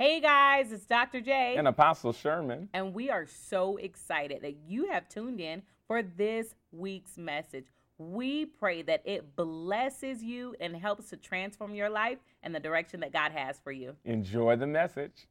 Hey guys, it's Dr. J. And Apostle Sherman. And we are so excited that you have tuned in for this week's message. We pray that it blesses you and helps to transform your life and the direction that God has for you. Enjoy the message.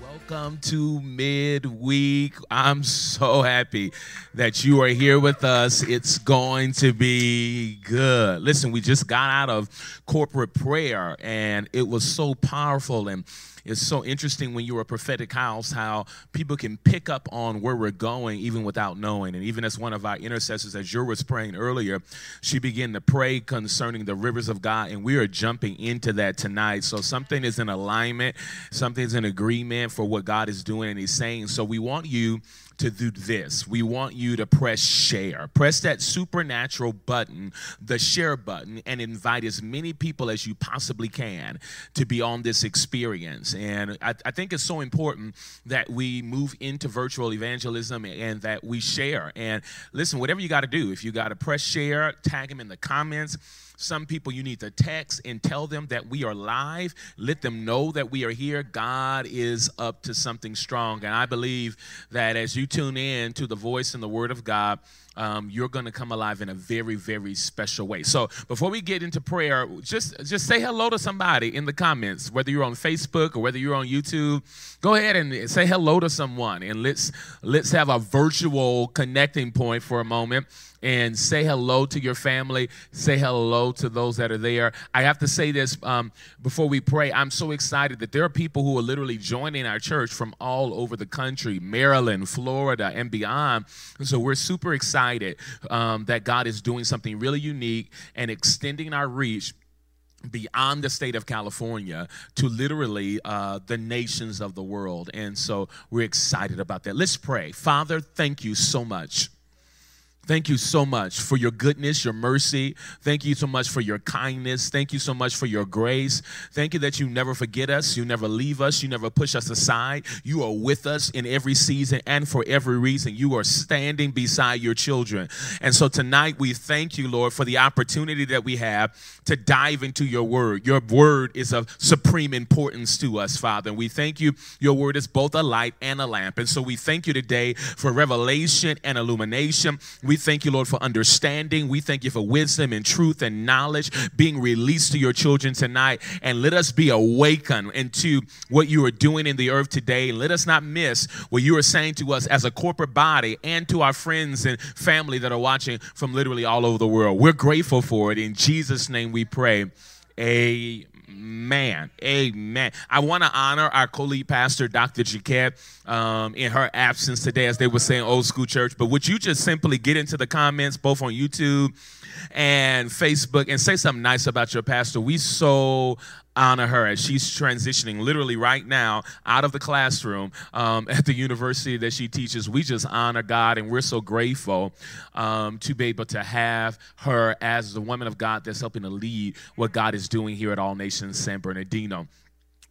Welcome to midweek. I'm so happy that you are here with us. It's going to be good. Listen, we just got out of corporate prayer and it was so powerful and it's so interesting when you're a prophetic house how people can pick up on where we're going even without knowing. And even as one of our intercessors, as you was praying earlier, she began to pray concerning the rivers of God, and we are jumping into that tonight. So something is in alignment, something's in agreement for what God is doing and He's saying. So we want you to do this. We want you to press share. Press that supernatural button, the share button, and invite as many people as you possibly can to be on this experience. And I, I think it's so important that we move into virtual evangelism and that we share. And listen, whatever you got to do, if you got to press share, tag them in the comments some people you need to text and tell them that we are live. Let them know that we are here. God is up to something strong. And I believe that as you tune in to the voice and the word of God, um, you're going to come alive in a very, very special way. So before we get into prayer, just just say hello to somebody in the comments, whether you're on Facebook or whether you're on YouTube. Go ahead and say hello to someone, and let's let's have a virtual connecting point for a moment and say hello to your family. Say hello to those that are there. I have to say this um, before we pray. I'm so excited that there are people who are literally joining our church from all over the country Maryland, Florida, and beyond. And so we're super excited um, that God is doing something really unique and extending our reach beyond the state of California to literally uh, the nations of the world. And so we're excited about that. Let's pray. Father, thank you so much Thank you so much for your goodness, your mercy. Thank you so much for your kindness. Thank you so much for your grace. Thank you that you never forget us, you never leave us, you never push us aside. You are with us in every season and for every reason. You are standing beside your children. And so tonight we thank you, Lord, for the opportunity that we have to dive into your word. Your word is of supreme importance to us, Father. And we thank you. Your word is both a light and a lamp. And so we thank you today for revelation and illumination. We we thank you, Lord, for understanding. We thank you for wisdom and truth and knowledge being released to your children tonight. And let us be awakened into what you are doing in the earth today. Let us not miss what you are saying to us as a corporate body and to our friends and family that are watching from literally all over the world. We're grateful for it. In Jesus' name we pray. Amen. Amen. Amen. I want to honor our co-lead pastor, Dr. Jaquette, um, in her absence today, as they were saying, old school church. But would you just simply get into the comments, both on YouTube and Facebook, and say something nice about your pastor? We so honor her as she's transitioning literally right now out of the classroom um, at the university that she teaches. We just honor God and we're so grateful um, to be able to have her as the woman of God that's helping to lead what God is doing here at All Nations San Bernardino.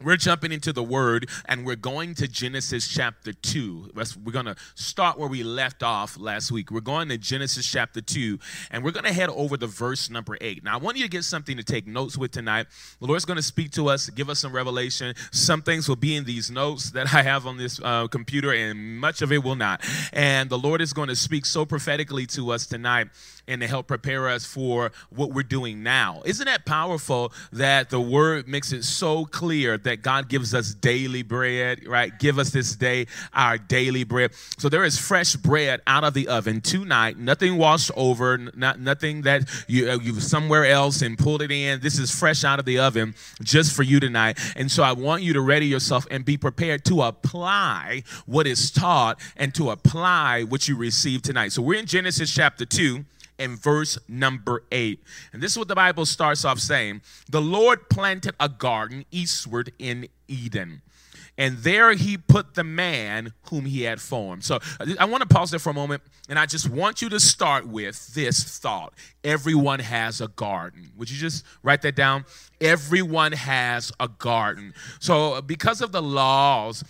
We're jumping into the word and we're going to Genesis chapter 2. We're going to start where we left off last week. We're going to Genesis chapter 2 and we're going to head over to verse number 8. Now, I want you to get something to take notes with tonight. The Lord's going to speak to us, give us some revelation. Some things will be in these notes that I have on this uh, computer, and much of it will not. And the Lord is going to speak so prophetically to us tonight and to help prepare us for what we're doing now. Isn't that powerful that the word makes it so clear that God gives us daily bread, right? Give us this day our daily bread. So there is fresh bread out of the oven tonight, nothing washed over, not nothing that you uh, you somewhere else and pulled it in. This is fresh out of the oven just for you tonight. And so I want you to ready yourself and be prepared to apply what is taught and to apply what you receive tonight. So we're in Genesis chapter 2 and verse number 8. And this is what the Bible starts off saying The Lord planted a garden eastward in Eden. And there he put the man whom he had formed. So I want to pause there for a moment, and I just want you to start with this thought Everyone has a garden. Would you just write that down? Everyone has a garden. So, because of the laws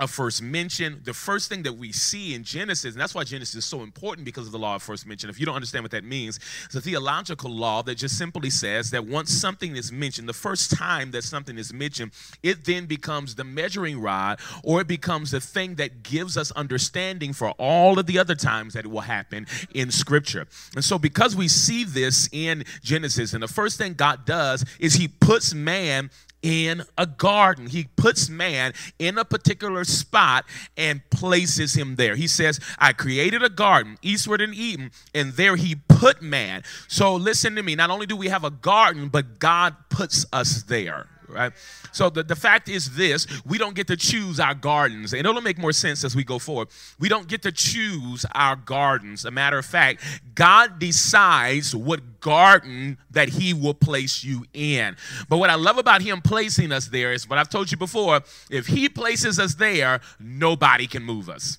a first mention. The first thing that we see in Genesis, and that's why Genesis is so important because of the law of first mention. If you don't understand what that means, it's a theological law that just simply says that once something is mentioned, the first time that something is mentioned, it then becomes the measuring rod or it becomes the thing that gives us understanding for all of the other times that it will happen in Scripture. And so, because we see this in Genesis, and the first thing God does is He puts man in a garden. He puts man in a particular spot and places him there. He says, I created a garden eastward in Eden, and there he put man. So listen to me. Not only do we have a garden, but God puts us there right? So the, the fact is this we don't get to choose our gardens, and it'll make more sense as we go forward. We don't get to choose our gardens. A matter of fact, God decides what garden that He will place you in. But what I love about Him placing us there is what I've told you before if He places us there, nobody can move us.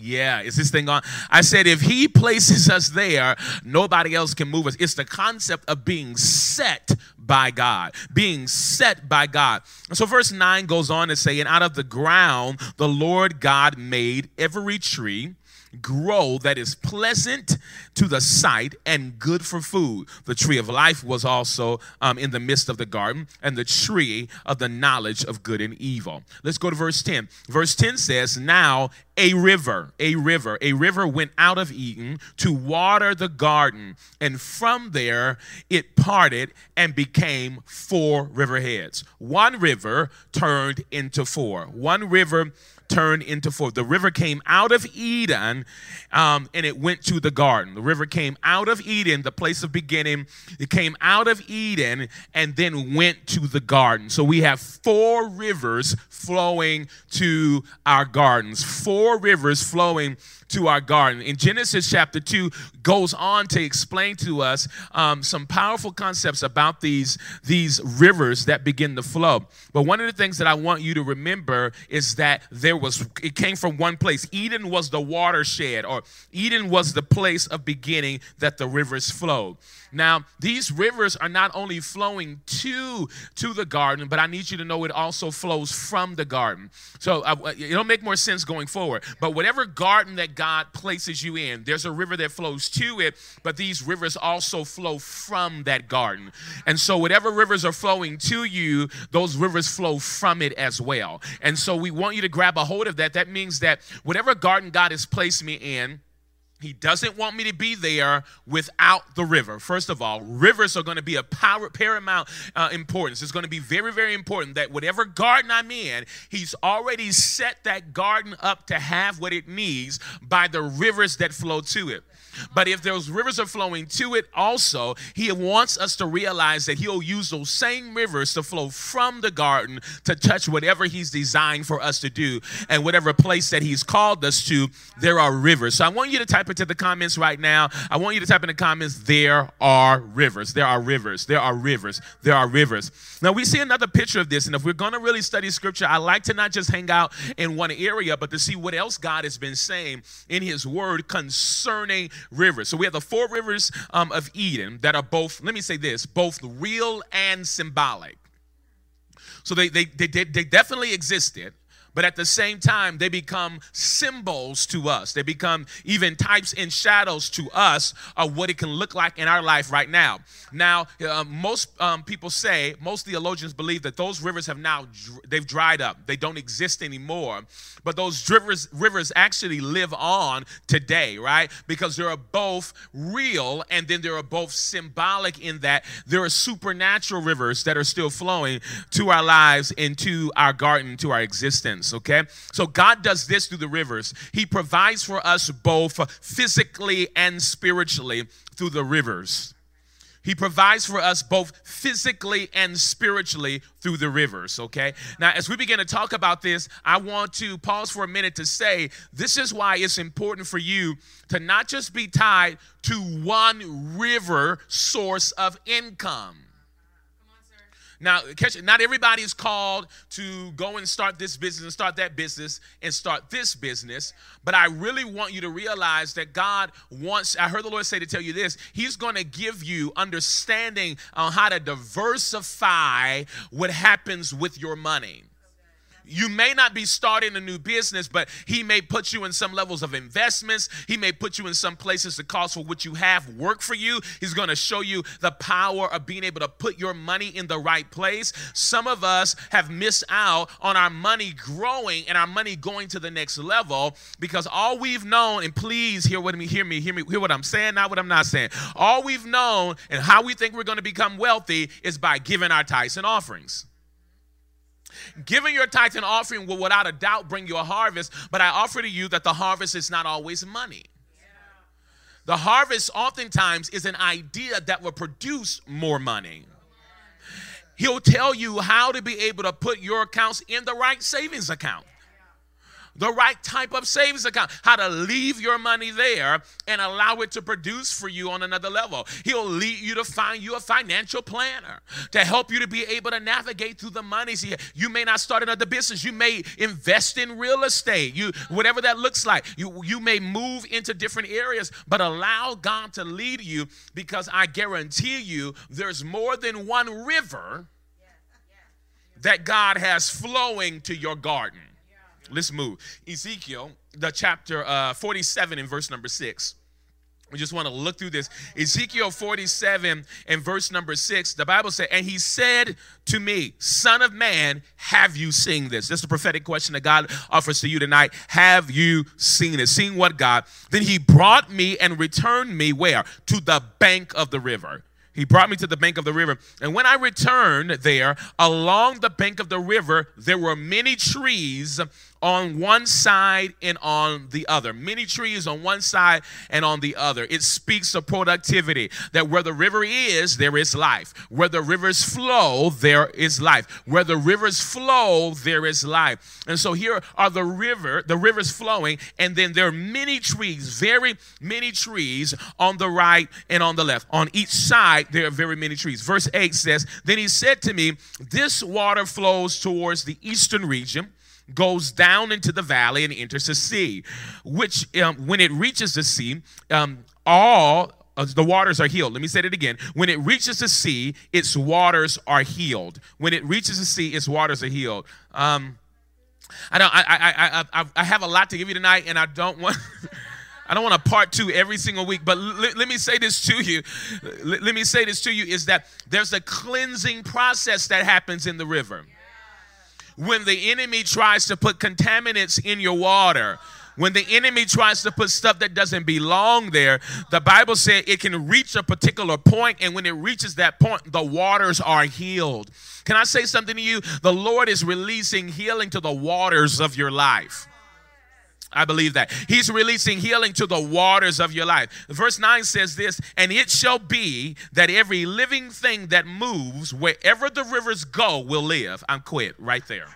Yeah, is this thing on? I said, if he places us there, nobody else can move us. It's the concept of being set by God, being set by God. And so, verse 9 goes on to say, And out of the ground the Lord God made every tree grow that is pleasant to the sight and good for food. The tree of life was also um, in the midst of the garden, and the tree of the knowledge of good and evil. Let's go to verse 10. Verse 10 says, Now a river, a river, a river went out of Eden to water the garden, and from there it parted and became four riverheads. One river turned into four. One river turned into four. The river came out of Eden um, and it went to the garden. The river came out of Eden, the place of beginning. It came out of Eden and then went to the garden. So we have four rivers flowing to our gardens, four rivers flowing to our garden. In Genesis chapter 2 goes on to explain to us um, some powerful concepts about these, these rivers that begin to flow. But one of the things that I want you to remember is that there was, it came from one place. Eden was the watershed, or Eden was the place of beginning that the rivers flowed. Now, these rivers are not only flowing to to the garden, but I need you to know it also flows from the garden. So uh, it'll make more sense going forward. But whatever garden that God places you in, there's a river that flows to it, but these rivers also flow from that garden. And so whatever rivers are flowing to you, those rivers flow from it as well. And so we want you to grab a hold of that. That means that whatever garden God has placed me in, he doesn't want me to be there without the river. First of all, rivers are going to be a power, paramount uh, importance. It's going to be very, very important that whatever garden I'm in, He's already set that garden up to have what it needs by the rivers that flow to it. But if those rivers are flowing to it also, he wants us to realize that he'll use those same rivers to flow from the garden to touch whatever he's designed for us to do. And whatever place that he's called us to, there are rivers. So I want you to type into the comments right now. I want you to type in the comments, there are rivers. There are rivers. There are rivers. There are rivers. Now we see another picture of this. And if we're going to really study scripture, I like to not just hang out in one area, but to see what else God has been saying in his word concerning rivers. So we have the four rivers um, of Eden that are both, let me say this, both real and symbolic. So they, they, they, they definitely existed but at the same time, they become symbols to us. They become even types and shadows to us of what it can look like in our life right now. Now, uh, most um, people say, most theologians believe that those rivers have now they've dried up. They don't exist anymore. But those rivers rivers actually live on today, right? Because there are both real and then there are both symbolic in that there are supernatural rivers that are still flowing to our lives, into our garden, to our existence okay? So God does this through the rivers. He provides for us both physically and spiritually through the rivers. He provides for us both physically and spiritually through the rivers, okay? Now, as we begin to talk about this, I want to pause for a minute to say this is why it's important for you to not just be tied to one river source of income. Now, catch. Not everybody is called to go and start this business and start that business and start this business. But I really want you to realize that God wants, I heard the Lord say to tell you this, He's going to give you understanding on how to diversify what happens with your money. You may not be starting a new business, but he may put you in some levels of investments. He may put you in some places to cost for what you have work for you. He's going to show you the power of being able to put your money in the right place. Some of us have missed out on our money growing and our money going to the next level because all we've known, and please hear what me, hear me, hear me, hear what I'm saying, not what I'm not saying. All we've known and how we think we're going to become wealthy is by giving our tithes and offerings. Giving your tithe and offering will without a doubt bring you a harvest, but I offer to you that the harvest is not always money. The harvest oftentimes is an idea that will produce more money. He'll tell you how to be able to put your accounts in the right savings account the right type of savings account, how to leave your money there and allow it to produce for you on another level. He'll lead you to find you a financial planner to help you to be able to navigate through the money. See, you may not start another business. You may invest in real estate. You whatever that looks like. You you may move into different areas, but allow God to lead you because I guarantee you there's more than one river that God has flowing to your garden. Let's move. Ezekiel, the chapter uh, 47 in verse number 6. We just want to look through this. Ezekiel 47 and verse number 6, the Bible said, And he said to me, Son of man, have you seen this? This is a prophetic question that God offers to you tonight. Have you seen it? Seen what, God? Then he brought me and returned me where? To the bank of the river. He brought me to the bank of the river. And when I returned there, along the bank of the river, there were many trees on one side and on the other. Many trees on one side and on the other. It speaks of productivity that where the river is, there is life. Where the rivers flow, there is life. Where the rivers flow, there is life. And so here are the river, the rivers flowing, and then there are many trees, very many trees on the right and on the left. On each side, there are very many trees. Verse 8 says, Then he said to me, This water flows towards the eastern region goes down into the valley and enters the sea, which um, when it reaches the sea, um, all the waters are healed. Let me say it again. When it reaches the sea, its waters are healed. When it reaches the sea, its waters are healed. Um, I don't. I, I, I, I have a lot to give you tonight, and I don't want. I don't want to part two every single week, but l- let me say this to you. L- let me say this to you is that there's a cleansing process that happens in the river when the enemy tries to put contaminants in your water, when the enemy tries to put stuff that doesn't belong there, the Bible said it can reach a particular point, and when it reaches that point, the waters are healed. Can I say something to you? The Lord is releasing healing to the waters of your life. I believe that. He's releasing healing to the waters of your life. Verse 9 says this, and it shall be that every living thing that moves wherever the rivers go will live. I'm quit right there.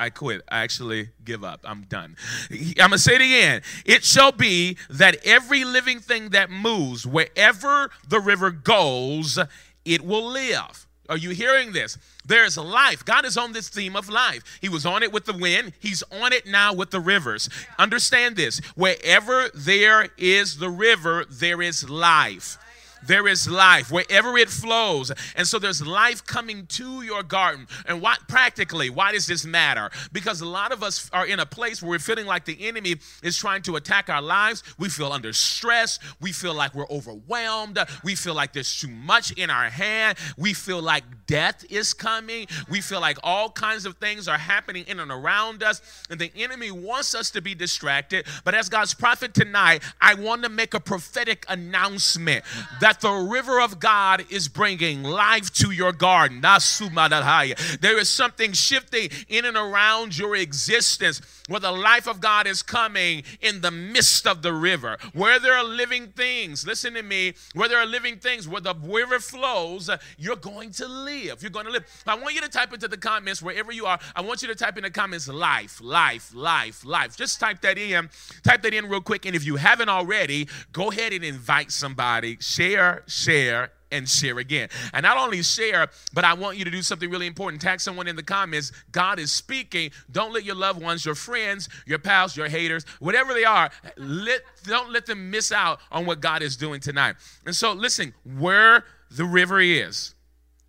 I quit. I actually give up. I'm done. I'm going to say it again. It shall be that every living thing that moves wherever the river goes, it will live. Are you hearing this? There's life. God is on this theme of life. He was on it with the wind, He's on it now with the rivers. Understand this wherever there is the river, there is life there is life wherever it flows. And so there's life coming to your garden. And what practically, why does this matter? Because a lot of us are in a place where we're feeling like the enemy is trying to attack our lives. We feel under stress. We feel like we're overwhelmed. We feel like there's too much in our hand. We feel like death is coming. We feel like all kinds of things are happening in and around us. And the enemy wants us to be distracted. But as God's prophet tonight, I want to make a prophetic announcement that that the river of God is bringing life to your garden. There is something shifting in and around your existence where the life of God is coming in the midst of the river, where there are living things. Listen to me, where there are living things, where the river flows, you're going to live. You're going to live. I want you to type into the comments wherever you are. I want you to type in the comments life, life, life, life. Just type that in. Type that in real quick. And if you haven't already, go ahead and invite somebody. Share, share, and share again. And not only share, but I want you to do something really important. Tag someone in the comments. God is speaking. Don't let your loved ones, your friends, your pals, your haters, whatever they are, let don't let them miss out on what God is doing tonight. And so listen, where the river is,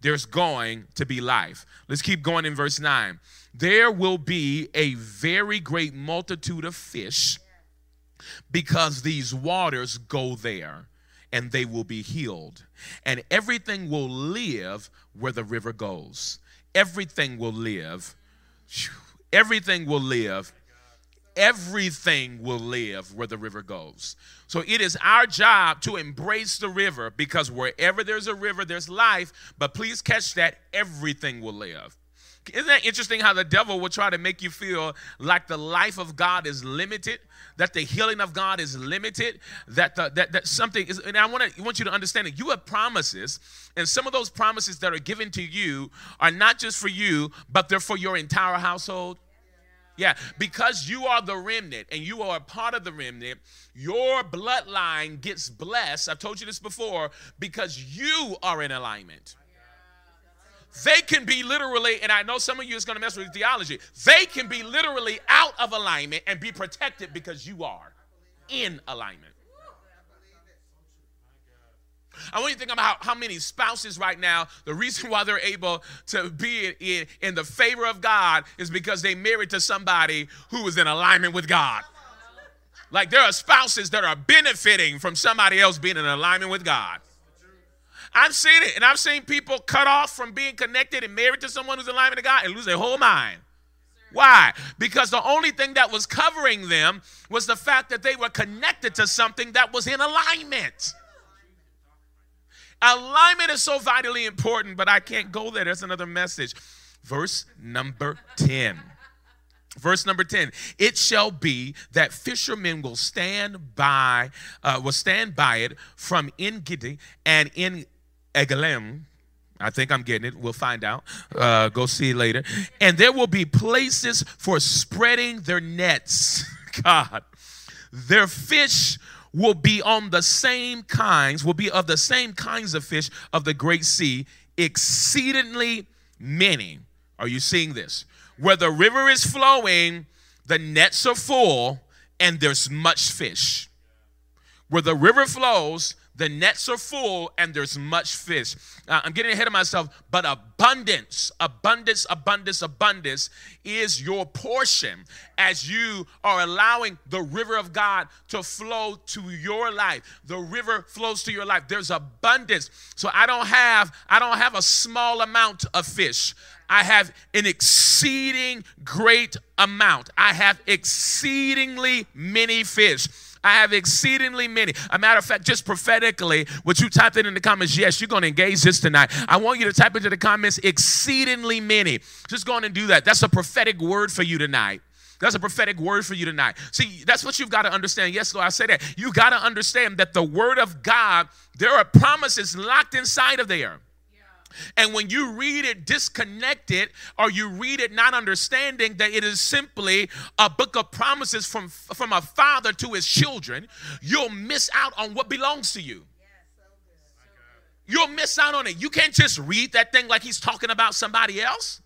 there's going to be life. Let's keep going in verse 9. There will be a very great multitude of fish because these waters go there and they will be healed. And everything will live where the river goes. Everything will live. Everything will live everything will live where the river goes. So it is our job to embrace the river because wherever there's a river, there's life. But please catch that everything will live. Isn't that interesting how the devil will try to make you feel like the life of God is limited, that the healing of God is limited, that the, that, that something is, and I want to want you to understand that you have promises, and some of those promises that are given to you are not just for you, but they're for your entire household. Yeah, because you are the remnant and you are a part of the remnant, your bloodline gets blessed. I've told you this before because you are in alignment. They can be literally, and I know some of you is going to mess with theology, they can be literally out of alignment and be protected because you are in alignment. I want you to think about how, many spouses right now, the reason why they're able to be in, in the favor of God is because they married to somebody who is in alignment with God. Like there are spouses that are benefiting from somebody else being in alignment with God. I've seen it, and I've seen people cut off from being connected and married to someone who's in alignment with God and lose their whole mind. Why? Because the only thing that was covering them was the fact that they were connected to something that was in alignment. Alignment is so vitally important, but I can't go there. That's another message. Verse number 10. Verse number 10 It shall be that fishermen will stand by, uh, will stand by it from En Gedi and in Eglaim. I think I'm getting it. We'll find out. Uh, go see later. And there will be places for spreading their nets. God. Their fish will be on the same kinds, will be of the same kinds of fish of the great sea, exceedingly many. Are you seeing this? Where the river is flowing, the nets are full, and there's much fish. Where the river flows, the nets are full and there's much fish. Uh, I'm getting ahead of myself, but abundance, abundance, abundance, abundance is your portion as you are allowing the river of God to flow to your life. The river flows to your life. There's abundance. So I don't have I don't have a small amount of fish. I have an exceeding great amount. I have exceedingly many fish. I have exceedingly many. A matter of fact, just prophetically, what you typed in in the comments, yes, you're going to engage this tonight. I want you to type into the comments exceedingly many. Just go on and do that. That's a prophetic word for you tonight. That's a prophetic word for you tonight. See, that's what you've got to understand. Yes, Lord, I say that. You got to understand that the word of God, there are promises locked inside of there. And when you read it disconnected or you read it not understanding that it is simply a book of promises from, from a father to his children, you'll miss out on what belongs to you. You'll miss out on it. You can't just read that thing like he's talking about somebody else.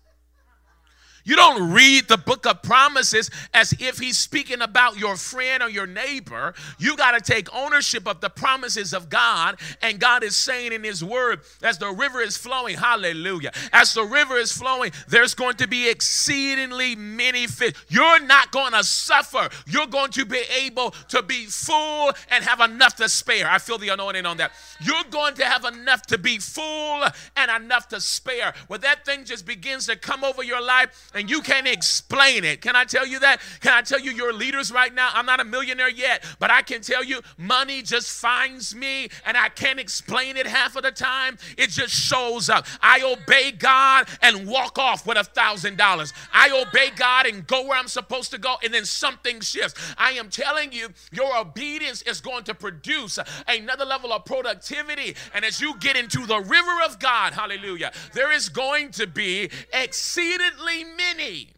You don't read the book of promises as if he's speaking about your friend or your neighbor. You got to take ownership of the promises of God. And God is saying in his word, as the river is flowing, hallelujah, as the river is flowing, there's going to be exceedingly many fish. You're not going to suffer. You're going to be able to be full and have enough to spare. I feel the anointing on that. You're going to have enough to be full and enough to spare. When that thing just begins to come over your life, and you can't explain it. Can I tell you that? Can I tell you your leaders right now? I'm not a millionaire yet, but I can tell you money just finds me and I can't explain it half of the time. It just shows up. I obey God and walk off with a thousand dollars. I obey God and go where I'm supposed to go, and then something shifts. I am telling you, your obedience is going to produce another level of productivity. And as you get into the river of God, hallelujah, there is going to be exceedingly many.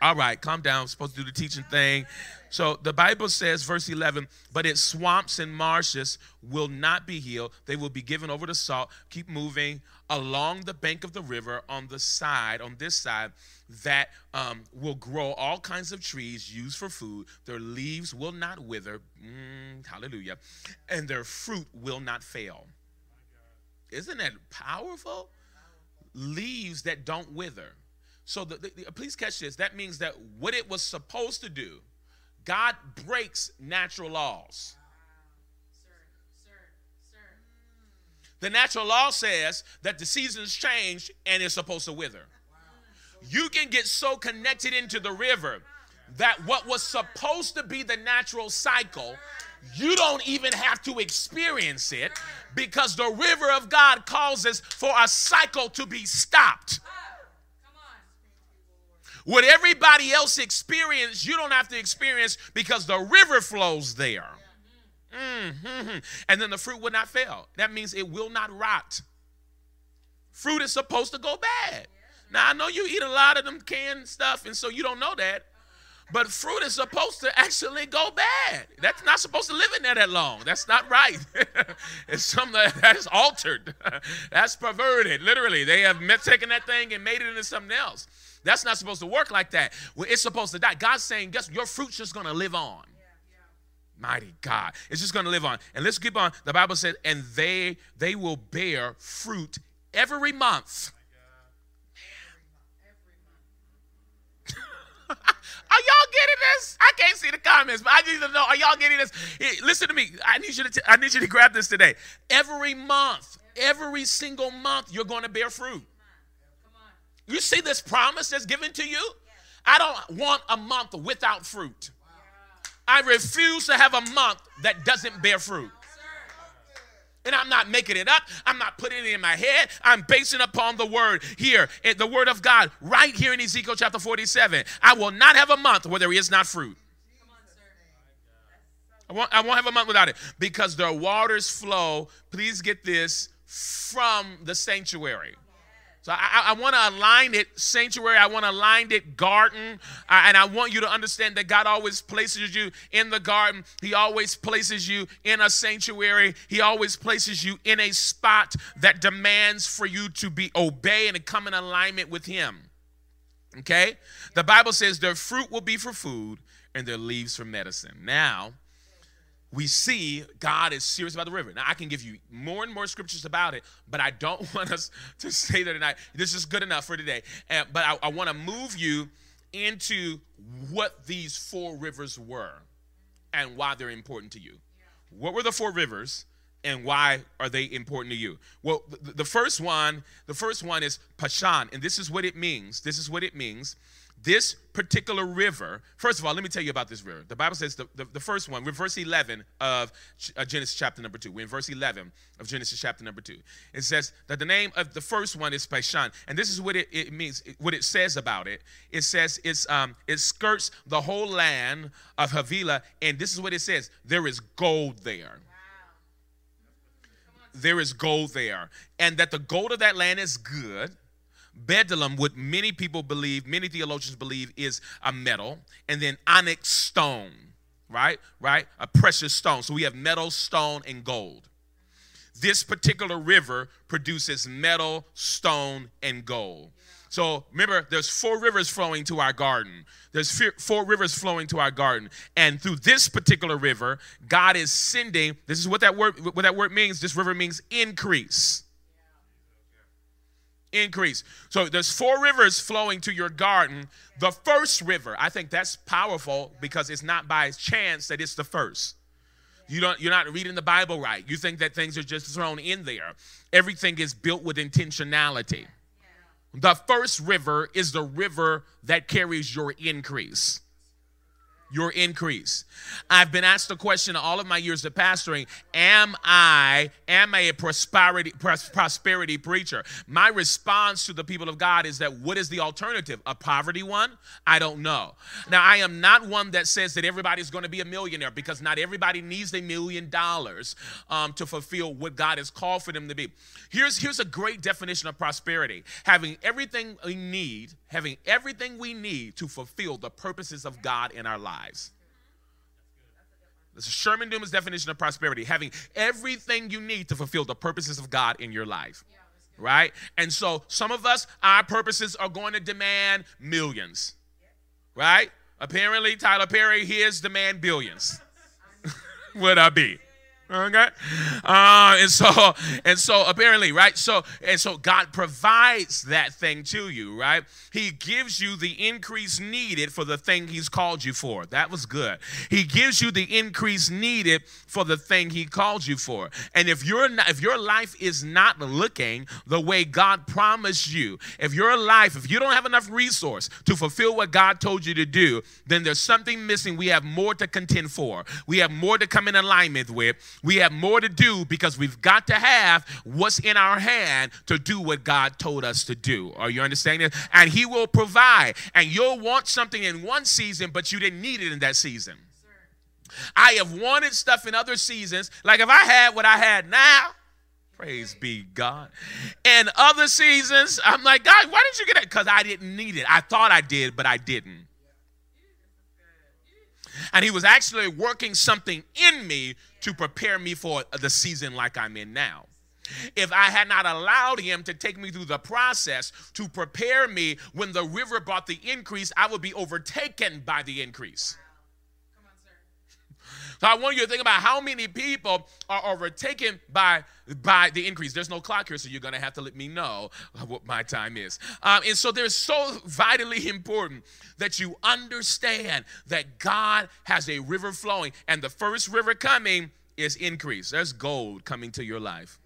All right, calm down. I'm supposed to do the teaching thing. So the Bible says, verse 11, but its swamps and marshes will not be healed. They will be given over to salt. Keep moving along the bank of the river on the side, on this side, that um, will grow all kinds of trees used for food. Their leaves will not wither. Mm, hallelujah. And their fruit will not fail. Isn't that powerful? leaves that don't wither. So the, the, the- please catch this. That means that what it was supposed to do, God breaks natural laws. The natural law says that the seasons change and it's supposed to wither. You can get so connected into the river that what was supposed to be the natural cycle, you don't even have to experience it because the river of God causes for a cycle to be stopped. What everybody else experienced, you don't have to experience because the river flows there. Mhm. And then the fruit will not fail. That means it will not rot. Fruit is supposed to go bad. Now, I know you eat a lot of them canned stuff, and so you don't know that. But fruit is supposed to actually go bad. That's not supposed to live in there that long. That's not right. it's something that- that's altered. that's perverted. Literally, they have met, taken that thing and made it into something else. That's not supposed to work like that. Well, it's supposed to die. God's saying, guess your fruit's just going to live on. Mighty God, it's just going to live on. And let's keep on. The Bible said, and they they will bear fruit every month. Are y'all getting this? I can't see the comments, but I need to know. Are y'all getting this? Listen to me. I need you to. T- I need you to grab this today. Every month, every single month, you're going to bear fruit. You see this promise that's given to you? I don't want a month without fruit. I refuse to have a month that doesn't bear fruit. And I'm not making it up. I'm not putting it in my head. I'm basing upon the word here, eh, the word of God, right here in Ezekiel chapter 47. I will not have a month where there is not fruit. I won't, I won't have a month without it because the waters flow, please get this, from the sanctuary. So I, I want to align it sanctuary. I want to align it garden. Uh, and I want you to understand that God always places you in the garden. He always places you in a sanctuary. He always places you in a spot that demands for you to be obey and to come in alignment with Him. Okay? The Bible says their fruit will be for food and their leaves for medicine. Now, we see God is serious about the river. Now, I can give you more and more scriptures about it, but I don't want us to say that tonight. This is good enough for today. But I, I want to move you into what these four rivers were and why they're important to you. What were the four rivers and why are they important to you? Well, the first one, the first one is Pishon, and this is what it means. This is what it means. This particular river, first of all, let me tell you about this river. The Bible says the, the, the first one, we're verse 11 of uh, Genesis chapter number 2. We're in verse 11 of Genesis chapter number 2. It says that the name of the first one is Pishon. And this is what it, it means, what it says about it. It says it's um, it skirts the whole land of Havilah, and this is what it says there is gold there there is gold there, and that the gold of that land is good. Bdellium, what many people believe, many theologians believe, is a metal, and then onyx stone, right? Right? A precious stone. So we have metal, stone, and gold. This particular river produces metal, stone, and gold. So remember, there's four rivers flowing to our garden. There's four rivers flowing to our garden, and through this particular river, God is sending. This is what that word what that word means. This river means increase. Increase. So there's four rivers flowing to your garden. The first river, I think that's powerful because it's not by chance that it's the first. You don't you're not reading the Bible right. You think that things are just thrown in there. Everything is built with intentionality. The first river is the river that carries your increase. Your increase. I've been asked the question all of my years of pastoring, am I am I a prosperity pros- prosperity preacher? My response to the people of God is that what is the alternative? A poverty one? I don't know. Now I am not one that says that everybody's going to be a millionaire because not everybody needs a million dollars um, to fulfill what God has called for them to be. Here's here's a great definition of prosperity: having everything we need, having everything we need to fulfill the purposes of God in our lives. This is Sherman Dumas' definition of prosperity: having everything you need to fulfill the purposes of God in your life. Right? And so some of us, our purposes are going to demand millions. Right? Apparently, Tyler Perry, his demand billions. Would I be? Okay, uh, and so and so apparently, right? So and so God provides that thing to you, right? He gives you the increase needed for the thing He's called you for. That was good. He gives you the increase needed for the thing He called you for. And if you're not, if your life is not looking the way God promised you, if your life, if you don't have enough resource to fulfill what God told you to do, then there's something missing. We have more to contend for. We have more to come in alignment with we have more to do because we've got to have what's in our hand to do what God told us to do. Are you understanding? And He will provide. And you'll want something in one season, but you didn't need it in that season. I have wanted stuff in other seasons. Like if I had what I had now, praise be God. In other seasons, I'm like, God, why didn't you get it? Because I didn't need it. I thought I did, but I didn't. And he was actually working something in me to prepare me for the season like I'm in now. If I had not allowed him to take me through the process to prepare me when the river brought the increase, I would be overtaken by the increase. So I want you to think about how many people are overtaken by by the increase. There's no clock here, so you're gonna have to let me know what my time is. Um, and so there's so vitally important that you understand that God has a river flowing, and the first river coming is increase. There's gold coming to your life.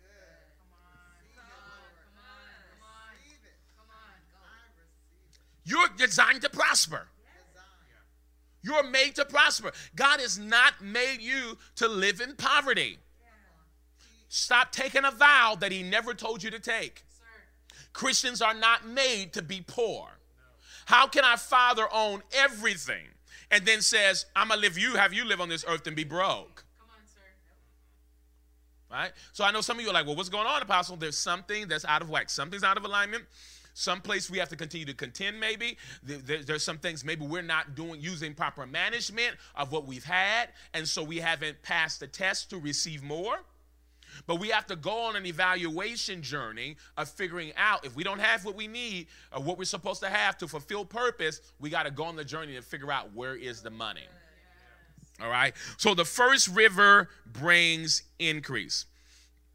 You're designed to prosper. You're made to prosper. God has not made you to live in poverty. Stop taking a vow that He never told you to take. Christians are not made to be poor. How can our Father own everything and then says, I'm gonna live you, have you live on this earth and be broke? On, Right? So I know some of you are like, well, what's going on, Apostle? There's something that's out of whack. Something's out of alignment. Some place we have to continue to contend, maybe. There, there's some things maybe we're not doing using proper management of what we've had, and so we haven't passed the test to receive more. But we have to go on an evaluation journey of figuring out if we don't have what we need or what we're supposed to have to fulfill purpose, we got to go on the journey to figure out where is the money. All right. So the first river brings increase.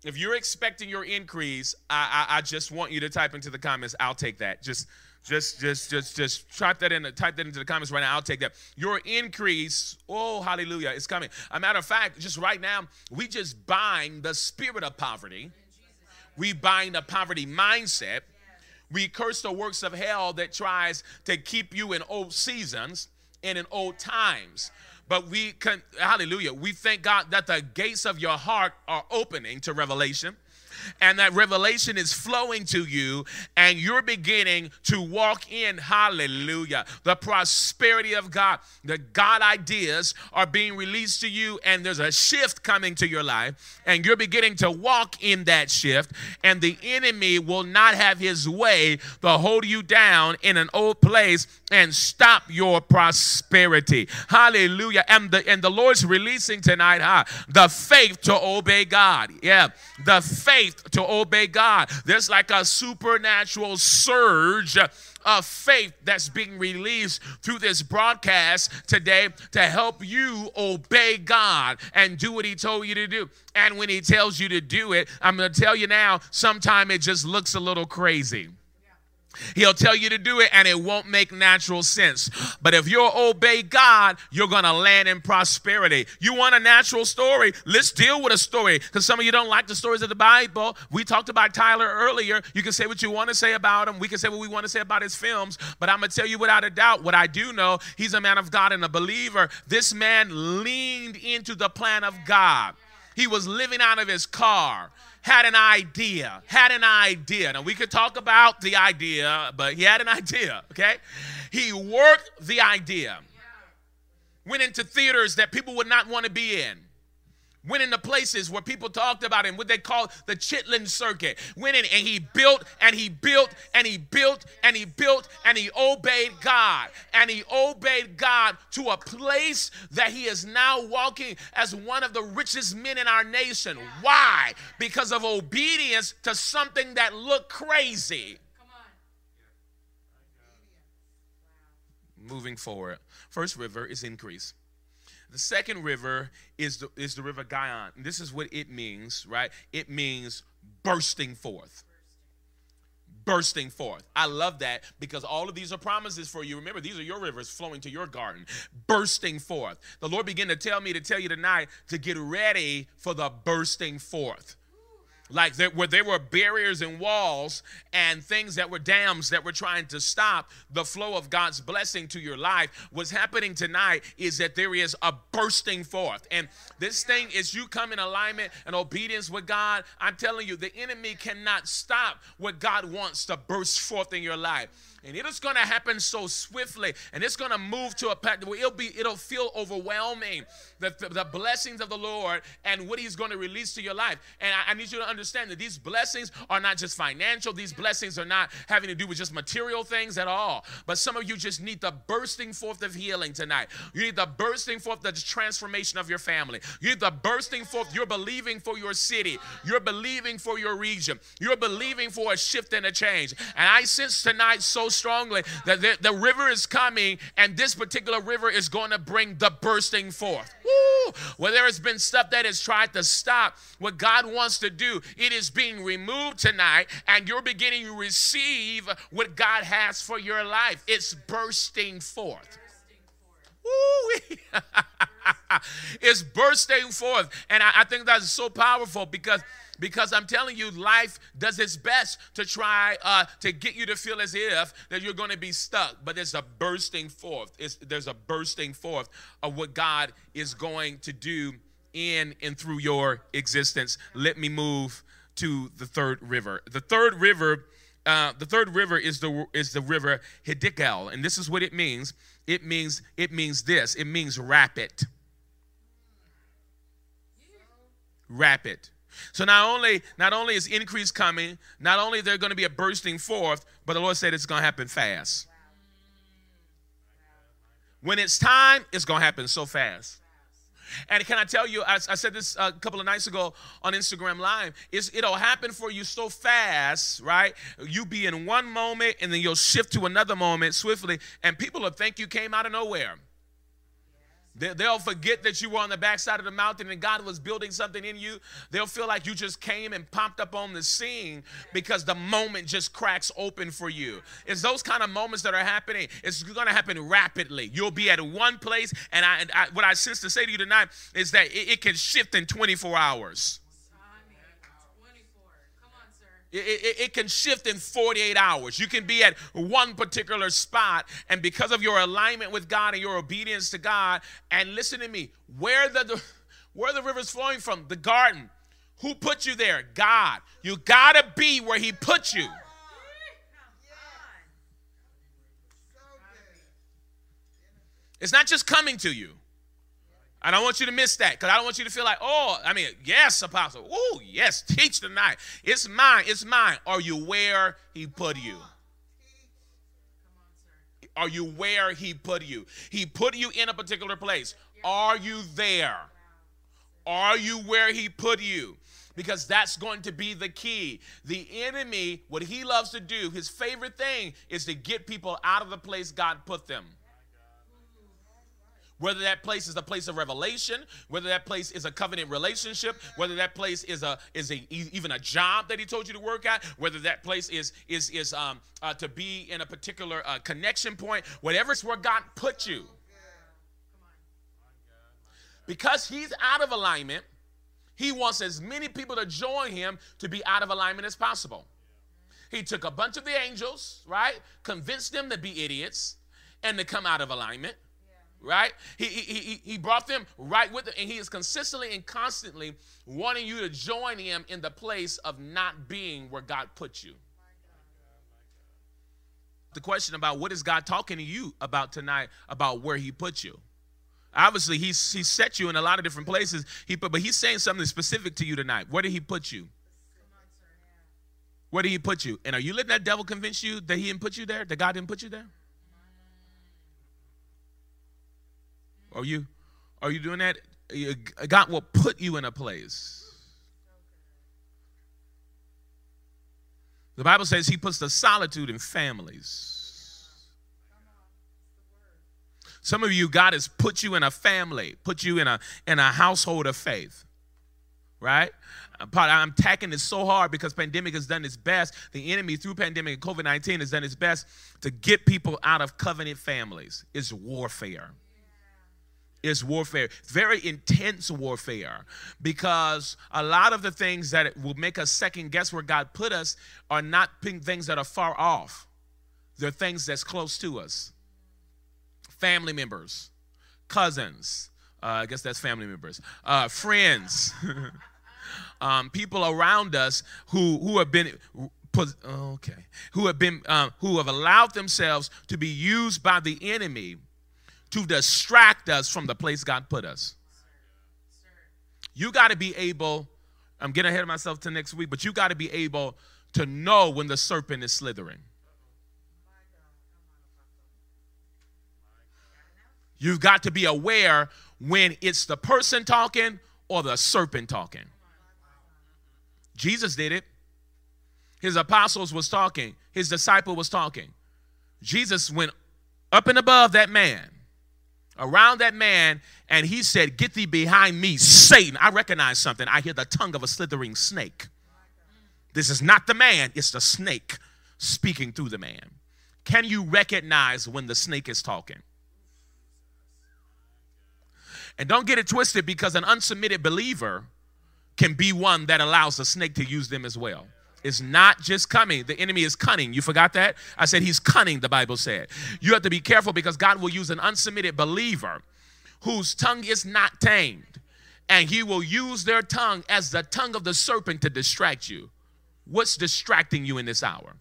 If you're expecting your increase, I, I, I, just want you to type into the comments. I'll take that. Just, just, just, just, just type that in. Type that into the comments right now. I'll take that. Your increase. Oh, hallelujah! It's coming. A matter of fact, just right now, we just bind the spirit of poverty. We bind the poverty mindset. We curse the works of hell that tries to keep you in old seasons and in old times. But we can, hallelujah, we thank God that the gates of your heart are opening to revelation and that revelation is flowing to you, and you're beginning to walk in, hallelujah, the prosperity of God. The God ideas are being released to you, and there's a shift coming to your life, and you're beginning to walk in that shift, and the enemy will not have his way to hold you down in an old place and stop your prosperity. Hallelujah. And the and the Lord's releasing tonight, huh? The faith to obey God. Yeah. The faith faith to obey God. There's like a supernatural surge of faith that's being released through this broadcast today to help you obey God and do what He told you to do. And when He tells you to do it, I'm going to tell you now, sometimes it just looks a little crazy. He'll tell you to do it and it won't make natural sense. But if you obey God, you're going to land in prosperity. You want a natural story? Let's deal with a story because some of you don't like the stories of the Bible. We talked about Tyler earlier. You can say what you want to say about him. We can say what we want to say about his films. But I'm going to tell you without a doubt what I do know he's a man of God and a believer. This man leaned into the plan of God. He was living out of his car had an idea, had an idea. Now, we could talk about the idea, but he had an idea, okay? He worked the idea, went into theaters that people would not want to be in went into places where people talked about him, what they call the Chitlin Circuit. Went in and he built and he built and he built and he built and he obeyed God. And he obeyed God to a place that he is now walking as one of the richest men in our nation. Why? Because of obedience to something that looked crazy. Moving forward, first river is increase. The second river is the, is the river Gihon. And this is what it means, right? It means bursting forth. Bursting forth. I love that because all of these are promises for you. Remember, these are your rivers flowing to your garden. Bursting forth. The Lord began to tell me to tell you tonight to get ready for the bursting forth like there, where there were barriers and walls and things that were dams that were trying to stop the flow of God's blessing to your life. What's happening tonight is that there is a bursting forth. And this thing is you come in alignment and obedience with God. I'm telling you, the enemy cannot stop what God wants to burst forth in your life and it is going to happen so swiftly and it's going to move to a path where it'll be it'll feel overwhelming the, the, the, blessings of the lord and what he's going to release to your life. And I, I, need you to understand that these blessings are not just financial these blessings are not having to do with just material things at all. But some of you just need the bursting forth of healing tonight. You need the bursting forth the transformation of your family. You need the bursting forth. You're believing for your city. You're believing for your region. You're believing for a shift and a change. And i sense tonight so strongly that the, the river is coming and this particular river is going to bring the bursting forth. Woo! Where there has been stuff that has tried to stop what God wants to do, it is being removed tonight and you're beginning to receive what God has for your life. It's bursting forth. it's bursting forth. And I, I think that's so powerful because because I'm telling you, life does its best to try uh, to get you to feel as if that you're going to be stuck. But there's a bursting forth. It's, there's a bursting forth of what God is going to do in and through your existence. Let me move to the third river. The third river. Uh, the third river is the is the river Hiddekel, and this is what it means. It means it means this. It means rapid. Rapid. So not only not only is increase coming, not only they're going to be a bursting forth, but the Lord said it's going to happen fast. When it's time, it's going to happen so fast. And can I tell you, I, I said this a couple of nights ago on Instagram Live, it'll happen for you so fast, right? You be in one moment and then you'll shift to another moment swiftly, and people will think you came out of nowhere. They'll forget that you were on the backside of the mountain and God was building something in you. They'll feel like you just came and popped up on the scene because the moment just cracks open for you. It's those kind of moments that are happening. It's going to happen rapidly. You'll be at one place, and, I, I, what I sense to say to you tonight is that it, it can shift in 24 hours. It, it, it, can shift in 48 hours. You can be at one particular spot, and because of your alignment with God and your obedience to God, and listen to me, where the, where the river's flowing from, the garden. Who put you there? God. You gotta be where He put you. It's not just coming to you. I don't want you to miss that because I don't want you to feel like, oh, I mean, yes, apostle. Oh, yes, teach tonight. It's mine. It's mine. Are you where he put you? Are you where he put you? He put you in a particular place. Are you there? Are you where he put you? Because that's going to be the key. The enemy, what he loves to do, his favorite thing is to get people out of the place God put them whether that place is a place of revelation whether that place is a covenant relationship whether that place is a is a even a job that he told you to work at whether that place is is is um uh, to be in a particular uh, connection point whatever it's where god put you. Because he's out of alignment he wants as many people to join him to be out of alignment as possible. He took a bunch of the angels right convinced them to be idiots and to come out of alignment right? He, he, he brought them right with him, and he is consistently and constantly wanting you to join him in the place of not being where God put you. The question about what is God talking to you about tonight about where he put you? Obviously, he's he set you in a lot of different places. He put, but he's saying something specific to you tonight. Where did he put you? Where did he put you? And are you letting that devil convince you that he didn't put you there? That God didn't put you there? Are you are you doing that? God will put you in a place. The Bible says he puts the solitude in families. Some of you, God has put you in a family, put you in a in a household of faith, right? I'm tacking this so hard because pandemic has done its best. The enemy through pandemic COVID 19 has done its best to get people out of covenant families. It's warfare. It's warfare. Very intense warfare because a lot of the things that will make us second guess where God put us are not things that are far off. They're things that's close to us. Family members, cousins, uh, I guess that's family members, uh, friends. um, people around us who who have been okay who have been um, who have allowed themselves to be used by the enemy to distract us from the place God put us. You got to be able. I'm getting ahead of myself to next week, but you got to be able to know when the serpent is slithering. You've got to be aware when it's the person talking or the serpent talking. Jesus did it. His apostles was talking. His disciple was talking. Jesus went up and above that man, around that man, and he said, Get thee behind me, Satan. I recognize something. I hear the tongue of a slithering snake. This is not the man, it's the snake speaking through the man. Can you recognize when the snake is talking? And don't get it twisted because an unsubmitted believer can be one that allows the snake to use them as well. It's not just coming. The enemy is cunning. You forgot that? I said he's cunning, the Bible said. You have to be careful because God will use an unsubmitted believer whose tongue is not tamed. And he will use their tongue as the tongue of the serpent to distract you. What's distracting you in this hour?